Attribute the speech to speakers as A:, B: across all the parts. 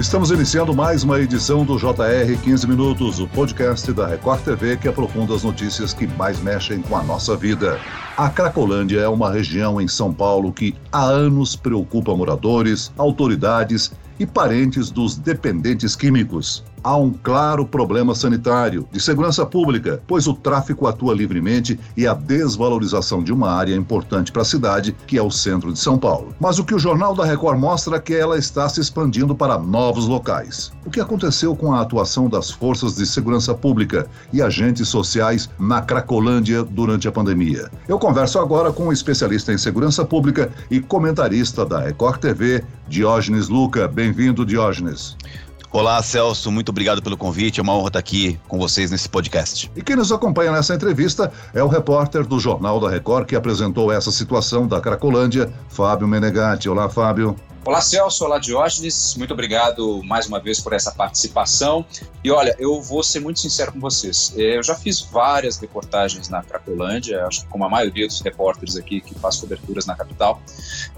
A: Estamos iniciando mais uma edição do JR 15 Minutos, o podcast da Record TV que aprofunda as notícias que mais mexem com a nossa vida. A Cracolândia é uma região em São Paulo que há anos preocupa moradores, autoridades e parentes dos dependentes químicos há um claro problema sanitário, de segurança pública, pois o tráfico atua livremente e a desvalorização de uma área importante para a cidade, que é o centro de São Paulo. Mas o que o Jornal da Record mostra é que ela está se expandindo para novos locais. O que aconteceu com a atuação das forças de segurança pública e agentes sociais na Cracolândia durante a pandemia? Eu converso agora com um especialista em segurança pública e comentarista da Record TV, Diógenes Luca. Bem-vindo, Diógenes.
B: Olá, Celso, muito obrigado pelo convite. É uma honra estar aqui com vocês nesse podcast.
A: E quem nos acompanha nessa entrevista é o repórter do Jornal da Record que apresentou essa situação da Cracolândia, Fábio Menegatti. Olá, Fábio.
C: Olá, Celso. Olá, Diógenes. Muito obrigado mais uma vez por essa participação. E olha, eu vou ser muito sincero com vocês. É, eu já fiz várias reportagens na Cracolândia, acho que como a maioria dos repórteres aqui que faz coberturas na capital.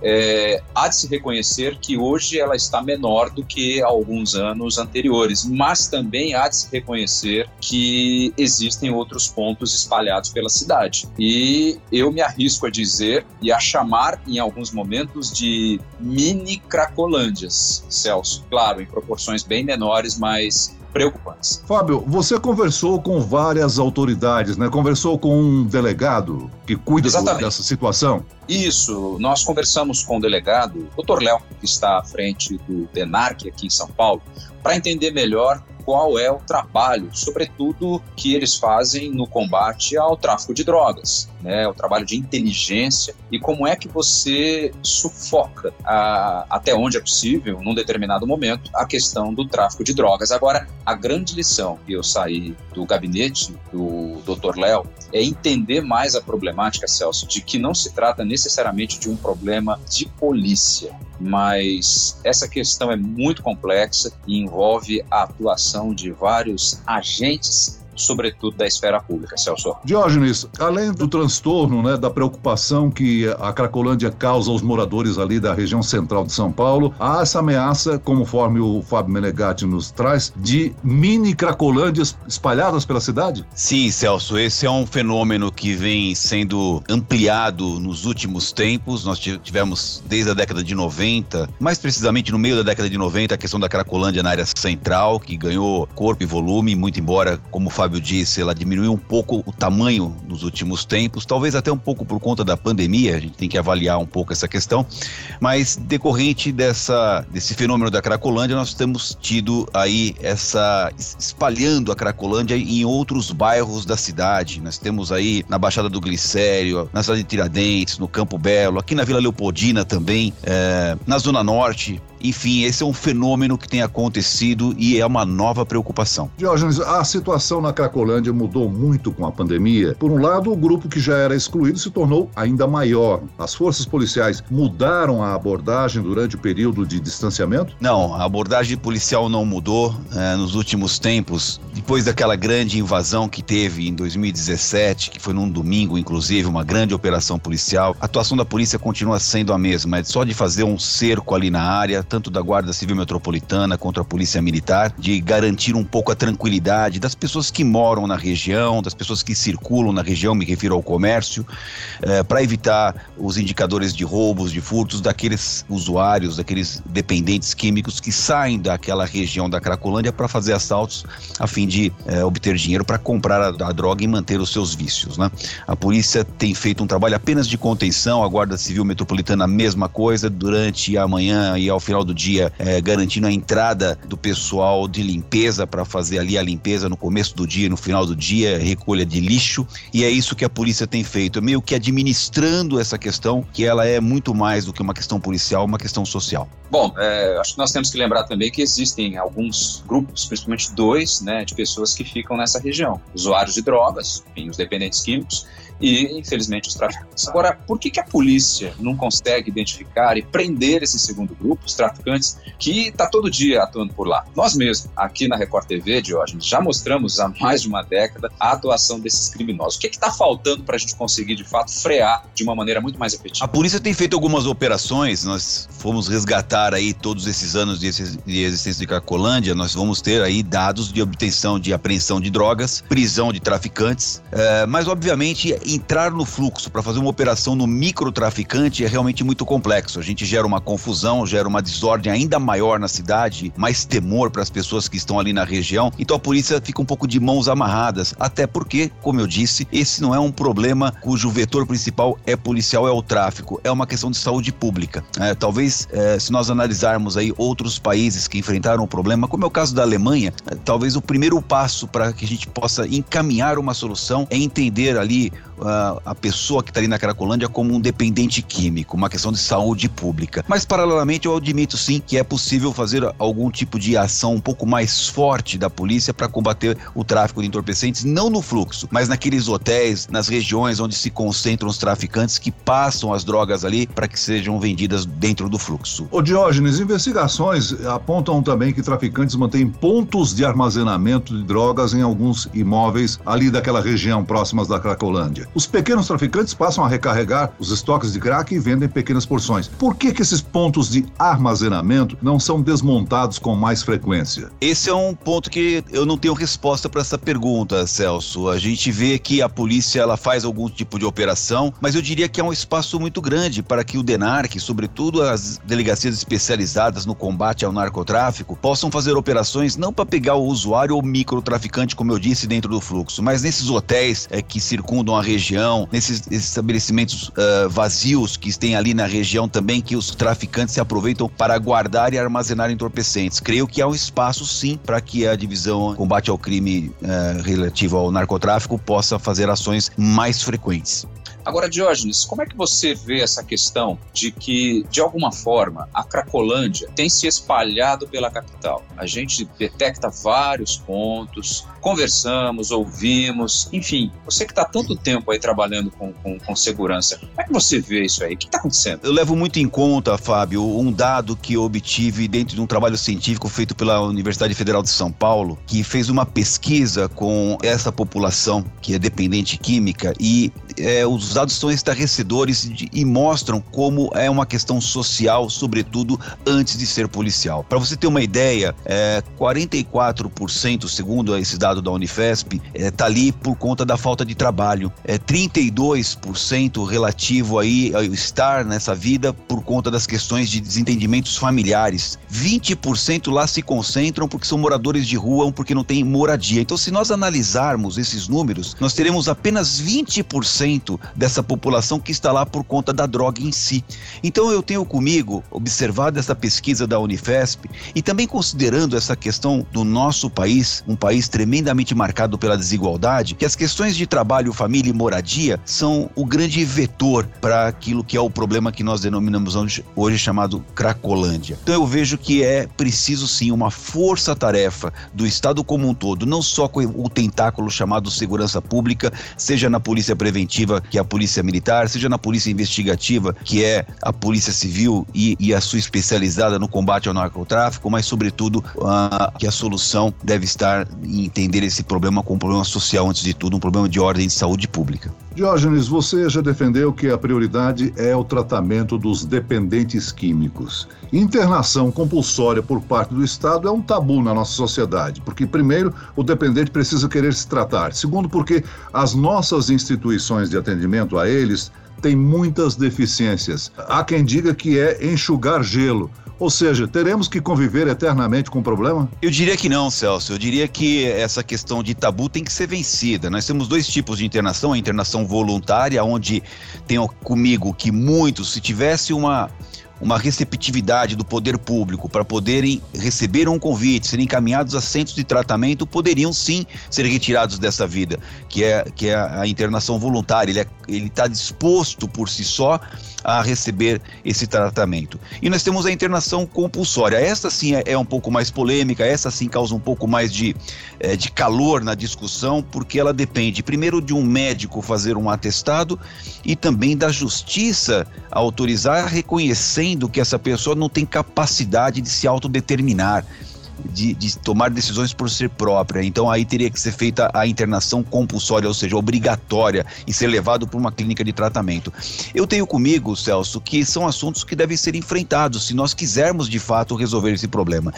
C: É, há de se reconhecer que hoje ela está menor do que alguns anos anteriores, mas também há de se reconhecer que existem outros pontos espalhados pela cidade. E eu me arrisco a dizer e a chamar em alguns momentos de mini Cracolândias, Celso. Claro, em proporções bem menores, mas preocupantes.
A: Fábio, você conversou com várias autoridades, né? Conversou com um delegado que cuida dessa situação?
C: Isso, nós conversamos com o delegado, Dr. Léo, que está à frente do DENARC aqui em São Paulo, para entender melhor qual é o trabalho, sobretudo que eles fazem no combate ao tráfico de drogas, né? O trabalho de inteligência e como é que você sufoca a, até onde é possível, num determinado momento, a questão do tráfico de drogas. Agora, a grande lição que eu saí do gabinete do Dr. Léo é entender mais a problemática, Celso, de que não se trata necessariamente de um problema de polícia, mas essa questão é muito complexa e envolve a atuação de vários agentes sobretudo da esfera pública, Celso.
A: Diógenes, além do transtorno, né, da preocupação que a Cracolândia causa aos moradores ali da região central de São Paulo, há essa ameaça, conforme o Fábio Menegatti nos traz, de mini Cracolândias espalhadas pela cidade?
B: Sim, Celso, esse é um fenômeno que vem sendo ampliado nos últimos tempos. Nós tivemos desde a década de 90, mais precisamente no meio da década de 90, a questão da Cracolândia na área central, que ganhou corpo e volume, muito embora, como o Fábio disse, ela diminuiu um pouco o tamanho nos últimos tempos, talvez até um pouco por conta da pandemia, a gente tem que avaliar um pouco essa questão, mas decorrente dessa, desse fenômeno da Cracolândia, nós temos tido aí essa espalhando a Cracolândia em outros bairros da cidade. Nós temos aí na Baixada do Glicério, na cidade de Tiradentes, no Campo Belo, aqui na Vila Leopoldina também, é, na Zona Norte. Enfim, esse é um fenômeno que tem acontecido e é uma nova preocupação.
A: Diógenes, a situação na Cracolândia mudou muito com a pandemia. Por um lado, o grupo que já era excluído se tornou ainda maior. As forças policiais mudaram a abordagem durante o período de distanciamento?
B: Não, a abordagem policial não mudou é, nos últimos tempos. Depois daquela grande invasão que teve em 2017, que foi num domingo, inclusive, uma grande operação policial, a atuação da polícia continua sendo a mesma. É só de fazer um cerco ali na área, tanto da Guarda Civil Metropolitana quanto a Polícia Militar, de garantir um pouco a tranquilidade das pessoas que moram na região, das pessoas que circulam na região, me refiro ao comércio, eh, para evitar os indicadores de roubos, de furtos daqueles usuários, daqueles dependentes químicos que saem daquela região da Cracolândia para fazer assaltos a fim de eh, obter dinheiro para comprar a, a, droga e manter os seus vícios. Né? A polícia tem feito um trabalho apenas de contenção, a Guarda Civil Metropolitana a mesma coisa, durante a manhã e ao final final do dia, é, garantindo a entrada do pessoal de limpeza para fazer ali a limpeza no começo do dia, no final do dia, recolha de lixo. E é isso que a polícia tem feito, meio que administrando essa questão, que ela é muito mais do que uma questão policial, uma questão social.
C: Bom, é, acho que nós temos que lembrar também que existem alguns grupos, principalmente dois, né, de pessoas que ficam nessa região: usuários de drogas, enfim, os dependentes químicos e, infelizmente, os traficantes. Agora, por que, que a polícia não consegue identificar e prender esse segundo grupo, os traficantes, que está todo dia atuando por lá? Nós mesmos, aqui na Record TV, Diógenes, já mostramos há mais de uma década a atuação desses criminosos. O que está faltando para a gente conseguir, de fato, frear de uma maneira muito mais efetiva?
B: A polícia tem feito algumas operações, nós fomos resgatar aí todos esses anos de existência de Cracolândia, nós vamos ter aí dados de obtenção de apreensão de drogas, prisão de traficantes, é, mas obviamente entrar no fluxo para fazer uma operação no microtraficante é realmente muito complexo. A gente gera uma confusão, gera uma desordem ainda maior na cidade, mais temor para as pessoas que estão ali na região. Então a polícia fica um pouco de mãos amarradas, até porque, como eu disse, esse não é um problema cujo vetor principal é policial, é o tráfico, é uma questão de saúde pública. É, talvez, é, se nós analisarmos aí outros países que enfrentaram o problema, como é o caso da Alemanha, é, talvez o primeiro passo para que a gente possa encaminhar uma solução é entender ali a, a pessoa que está ali na Cracolândia como um dependente químico, uma questão de saúde pública. Mas, paralelamente, eu admito sim que é possível fazer algum tipo de ação um pouco mais forte da polícia para combater o tráfico de entorpecentes, não no fluxo, mas naqueles hotéis, nas regiões onde se concentram os traficantes que passam as drogas ali para que sejam vendidas dentro do fluxo.
A: Ô Diógenes, investigações apontam também que traficantes mantêm pontos de armazenamento de drogas em alguns imóveis ali daquela região próximas da Cracolândia. Os pequenos traficantes passam a recarregar os estoques de crack e vendem pequenas porções. Por que, que esses pontos de armazenamento não são desmontados com mais frequência?
B: Esse é um ponto que eu não tenho resposta para essa pergunta, Celso. A gente vê que a polícia ela faz algum tipo de operação, mas eu diria que é um espaço muito grande para que o DENARC, sobretudo as delegacias especializadas no combate ao narcotráfico, possam fazer operações não para pegar o usuário ou microtraficante, como eu disse, dentro do fluxo, mas nesses hotéis é, que circundam a região região, nesses estabelecimentos uh, vazios que tem ali na região também, que os traficantes se aproveitam para guardar e armazenar entorpecentes. Creio que há um espaço, sim, para que a divisão combate ao crime uh, relativo ao narcotráfico possa fazer ações mais frequentes.
C: Agora, Diógenes, como é que você vê essa questão de que, de alguma forma, a Cracolândia tem se espalhado pela capital? A gente detecta vários pontos, conversamos, ouvimos, enfim, você que está tanto tempo aí trabalhando com, com, com, segurança, como é que você vê isso aí? O que está acontecendo?
B: Eu levo muito em conta, Fábio, um dado que eu obtive dentro de um trabalho científico feito pela Universidade Federal de São Paulo, que fez uma pesquisa com essa população que é dependente química e é, os dados são estarrecedores e mostram como é uma questão social, sobretudo antes de ser policial. Para você ter uma ideia, é, 44%, segundo esse dado da Unifesp, está é, tá ali por conta da falta de trabalho. É 32% relativo aí ao estar nessa vida por conta das questões de desentendimentos familiares. 20% lá se concentram porque são moradores de rua ou porque não têm moradia. Então, se nós analisarmos esses números, nós teremos apenas 20% dessa população que está lá por conta da droga em si. Então, eu tenho comigo observado essa pesquisa da Unifesp e também considerando essa questão do nosso país, um país tremendamente marcado pela desigualdade, que as questões de trabalho, família e moradia são o grande vetor para aquilo que é o problema que nós denominamos hoje, hoje chamado Cracolândia. Então, eu vejo que é preciso sim uma força-tarefa do Estado como um todo, não só com o tentáculo chamado segurança pública, seja na polícia preventiva, que a polícia militar, seja na polícia investigativa, que é a polícia civil e, e a sua especializada no combate ao narcotráfico, mas sobretudo uh, que a solução deve estar em entender esse problema como um problema social antes de tudo, um problema de ordem de saúde pública.
A: Diógenes, você já defendeu que a prioridade é o tratamento dos dependentes químicos. Internação compulsória por parte do Estado é um tabu na nossa sociedade, porque, primeiro, o dependente precisa querer se tratar, segundo, porque as nossas instituições de atendimento a eles têm muitas deficiências. Há quem diga que é enxugar gelo. Ou seja, teremos que conviver eternamente com o problema?
B: Eu diria que não, Celso. Eu diria que essa questão de tabu tem que ser vencida. Nós temos dois tipos de internação: a internação voluntária, onde tenho comigo que muitos, se tivesse uma uma receptividade do poder público para poderem receber um convite, serem encaminhados a centros de tratamento, poderiam sim ser retirados dessa vida, que é, que é a internação voluntária. Ele é, está disposto por si só a receber esse tratamento. E nós temos a internação compulsória. Essa sim é, é um pouco mais polêmica, essa sim causa um pouco mais de, é, de calor na discussão, porque ela depende primeiro de um médico fazer um atestado e também da justiça autorizar, reconhecendo que essa pessoa não tem capacidade de se autodeterminar de, de, tomar decisões por si própria. Então aí teria que ser feita a internação compulsória, ou seja, obrigatória, e ser levado para uma clínica de tratamento. Eu tenho comigo, Celso, que são assuntos que devem ser enfrentados se nós quisermos de fato resolver esse problema.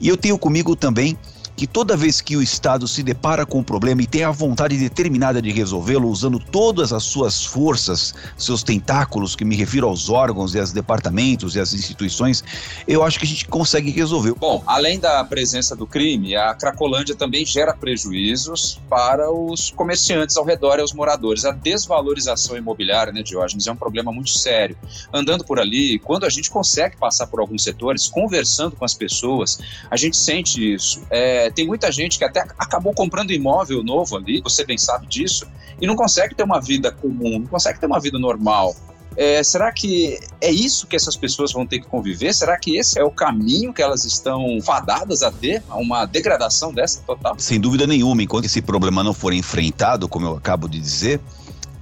B: E eu tenho comigo também que toda vez que o Estado se depara com um problema e tem a vontade determinada de resolvê-lo, usando todas as suas forças, seus tentáculos, que me refiro aos órgãos e aos departamentos e às instituições, eu acho que a gente consegue resolver.
C: Bom, além da presença do crime, a Cracolândia também gera prejuízos para os comerciantes ao redor e aos moradores. A desvalorização imobiliária, né, Diógenes, é um problema muito sério. Andando por ali, quando a gente consegue passar por alguns setores, conversando com as pessoas, a gente sente isso. É, é, tem muita gente que até acabou comprando imóvel novo ali, você bem sabe disso, e não consegue ter uma vida comum, não consegue ter uma vida normal. É, será que é isso que essas pessoas vão ter que conviver? Será que esse é o caminho que elas estão fadadas a ter? A uma degradação dessa total?
B: Sem dúvida nenhuma. Enquanto esse problema não for enfrentado, como eu acabo de dizer,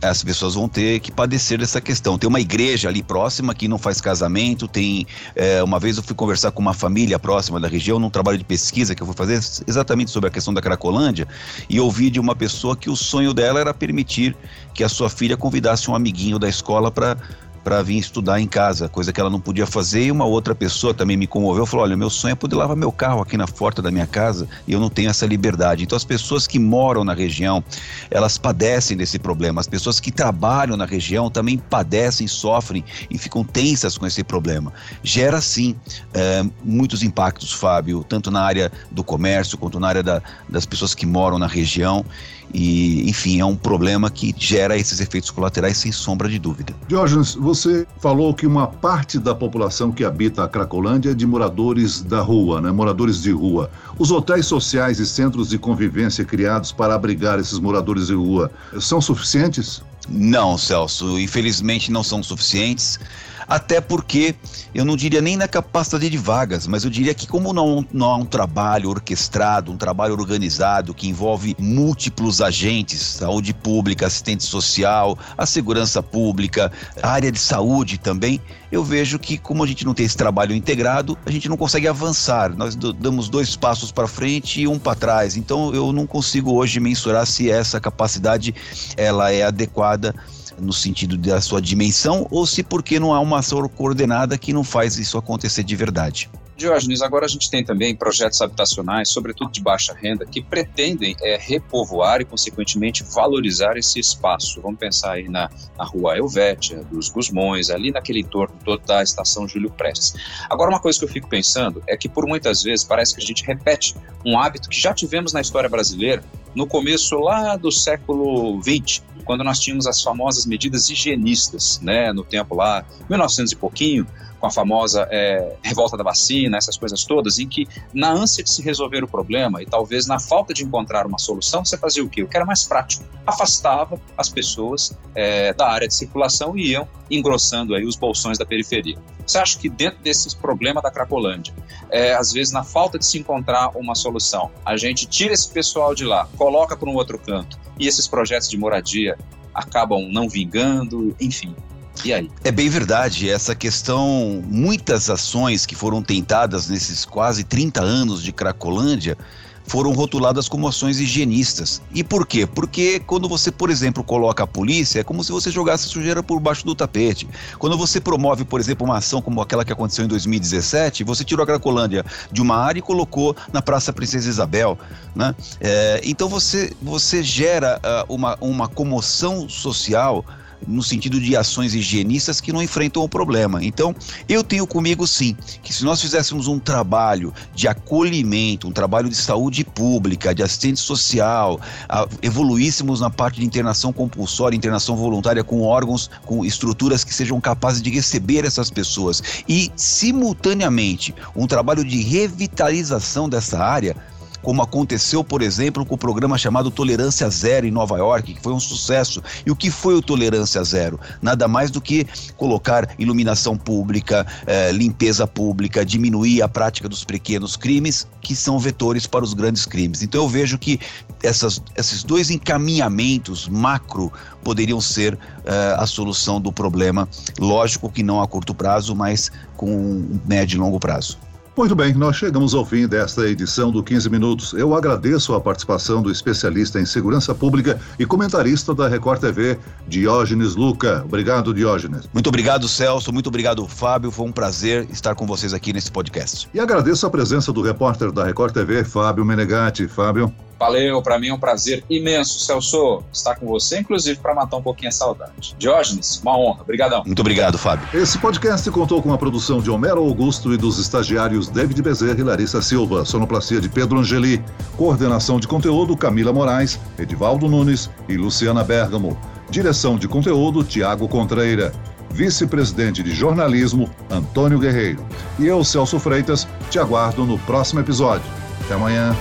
B: as pessoas vão ter que padecer dessa questão. Tem uma igreja ali próxima que não faz casamento, tem. É, uma vez eu fui conversar com uma família próxima da região, num trabalho de pesquisa que eu fui fazer exatamente sobre a questão da Cracolândia, e ouvi de uma pessoa que o sonho dela era permitir que a sua filha convidasse um amiguinho da escola para para vir estudar em casa, coisa que ela não podia fazer. E uma outra pessoa também me comoveu, falou: "Olha, meu sonho é poder lavar meu carro aqui na porta da minha casa e eu não tenho essa liberdade". Então as pessoas que moram na região, elas padecem desse problema. As pessoas que trabalham na região também padecem, sofrem e ficam tensas com esse problema. Gera sim é, muitos impactos, Fábio, tanto na área do comércio quanto na área da, das pessoas que moram na região. E, enfim, é um problema que gera esses efeitos colaterais sem sombra de dúvida.
A: Diógenes, você falou que uma parte da população que habita a Cracolândia é de moradores da rua, né? moradores de rua. Os hotéis sociais e centros de convivência criados para abrigar esses moradores de rua são suficientes?
B: Não, Celso, infelizmente não são suficientes até porque eu não diria nem na capacidade de vagas, mas eu diria que como não, não há um trabalho orquestrado, um trabalho organizado que envolve múltiplos agentes, saúde pública, assistente social, a segurança pública, a área de saúde também, eu vejo que como a gente não tem esse trabalho integrado, a gente não consegue avançar. Nós damos dois passos para frente e um para trás. Então eu não consigo hoje mensurar se essa capacidade ela é adequada no sentido da sua dimensão ou se porque não há uma ação coordenada que não faz isso acontecer de verdade.
C: Diógenes, agora a gente tem também projetos habitacionais, sobretudo de baixa renda, que pretendem é, repovoar e, consequentemente, valorizar esse espaço. Vamos pensar aí na, na rua Elvétia, dos Gusmões, ali naquele entorno todo da estação Júlio Prestes. Agora, uma coisa que eu fico pensando é que, por muitas vezes, parece que a gente repete um hábito que já tivemos na história brasileira no começo lá do século XX, quando nós tínhamos as famosas medidas higienistas, né, no tempo lá, 1900 e pouquinho, com a famosa é, revolta da vacina, essas coisas todas, em que na ânsia de se resolver o problema e talvez na falta de encontrar uma solução, você fazia o quê? O que era mais prático. Afastava as pessoas é, da área de circulação e iam engrossando aí os bolsões da periferia. Você acha que dentro desse problema da Cracolândia, é, às vezes na falta de se encontrar uma solução, a gente tira esse pessoal de lá, coloca para um outro canto e esses projetos de moradia acabam não vingando, enfim. E aí?
B: É bem verdade. Essa questão, muitas ações que foram tentadas nesses quase 30 anos de Cracolândia foram rotuladas como ações higienistas. E por quê? Porque quando você, por exemplo, coloca a polícia, é como se você jogasse sujeira por baixo do tapete. Quando você promove, por exemplo, uma ação como aquela que aconteceu em 2017, você tirou a Cracolândia de uma área e colocou na Praça Princesa Isabel. Né? É, então você, você gera uh, uma, uma comoção social no sentido de ações higienistas que não enfrentam o problema. Então, eu tenho comigo sim que se nós fizéssemos um trabalho de acolhimento, um trabalho de saúde pública, de assistente social, evoluíssemos na parte de internação compulsória, internação voluntária com órgãos, com estruturas que sejam capazes de receber essas pessoas e simultaneamente um trabalho de revitalização dessa área, como aconteceu, por exemplo, com o programa chamado Tolerância Zero em Nova York, que foi um sucesso. E o que foi o Tolerância Zero? Nada mais do que colocar iluminação pública, eh, limpeza pública, diminuir a prática dos pequenos crimes, que são vetores para os grandes crimes. Então eu vejo que essas, esses dois encaminhamentos macro poderiam ser uh, a solução do problema. Lógico que não a curto prazo, mas com médio e longo prazo.
A: Muito bem, nós chegamos ao fim desta edição do 15 Minutos. Eu agradeço a participação do especialista em segurança pública e comentarista da Record TV, Diógenes Luca. Obrigado, Diógenes.
B: Muito obrigado, Celso. Muito obrigado, Fábio. Foi um prazer estar com vocês aqui nesse podcast.
A: E agradeço a presença do repórter da Record TV, Fábio Menegatti. Fábio.
C: Valeu, para mim é um prazer imenso, Celso, estar com você, inclusive para matar um pouquinho a saudade. Diógenes, uma honra. Obrigadão.
B: Muito obrigado, Fábio.
A: Esse podcast contou com a produção de Homero Augusto e dos estagiários David Bezerra e Larissa Silva, sonoplastia de Pedro Angeli, coordenação de conteúdo Camila Moraes, Edivaldo Nunes e Luciana Bergamo, direção de conteúdo Tiago Contreira vice-presidente de jornalismo, Antônio Guerreiro. E eu, Celso Freitas, te aguardo no próximo episódio. Até amanhã.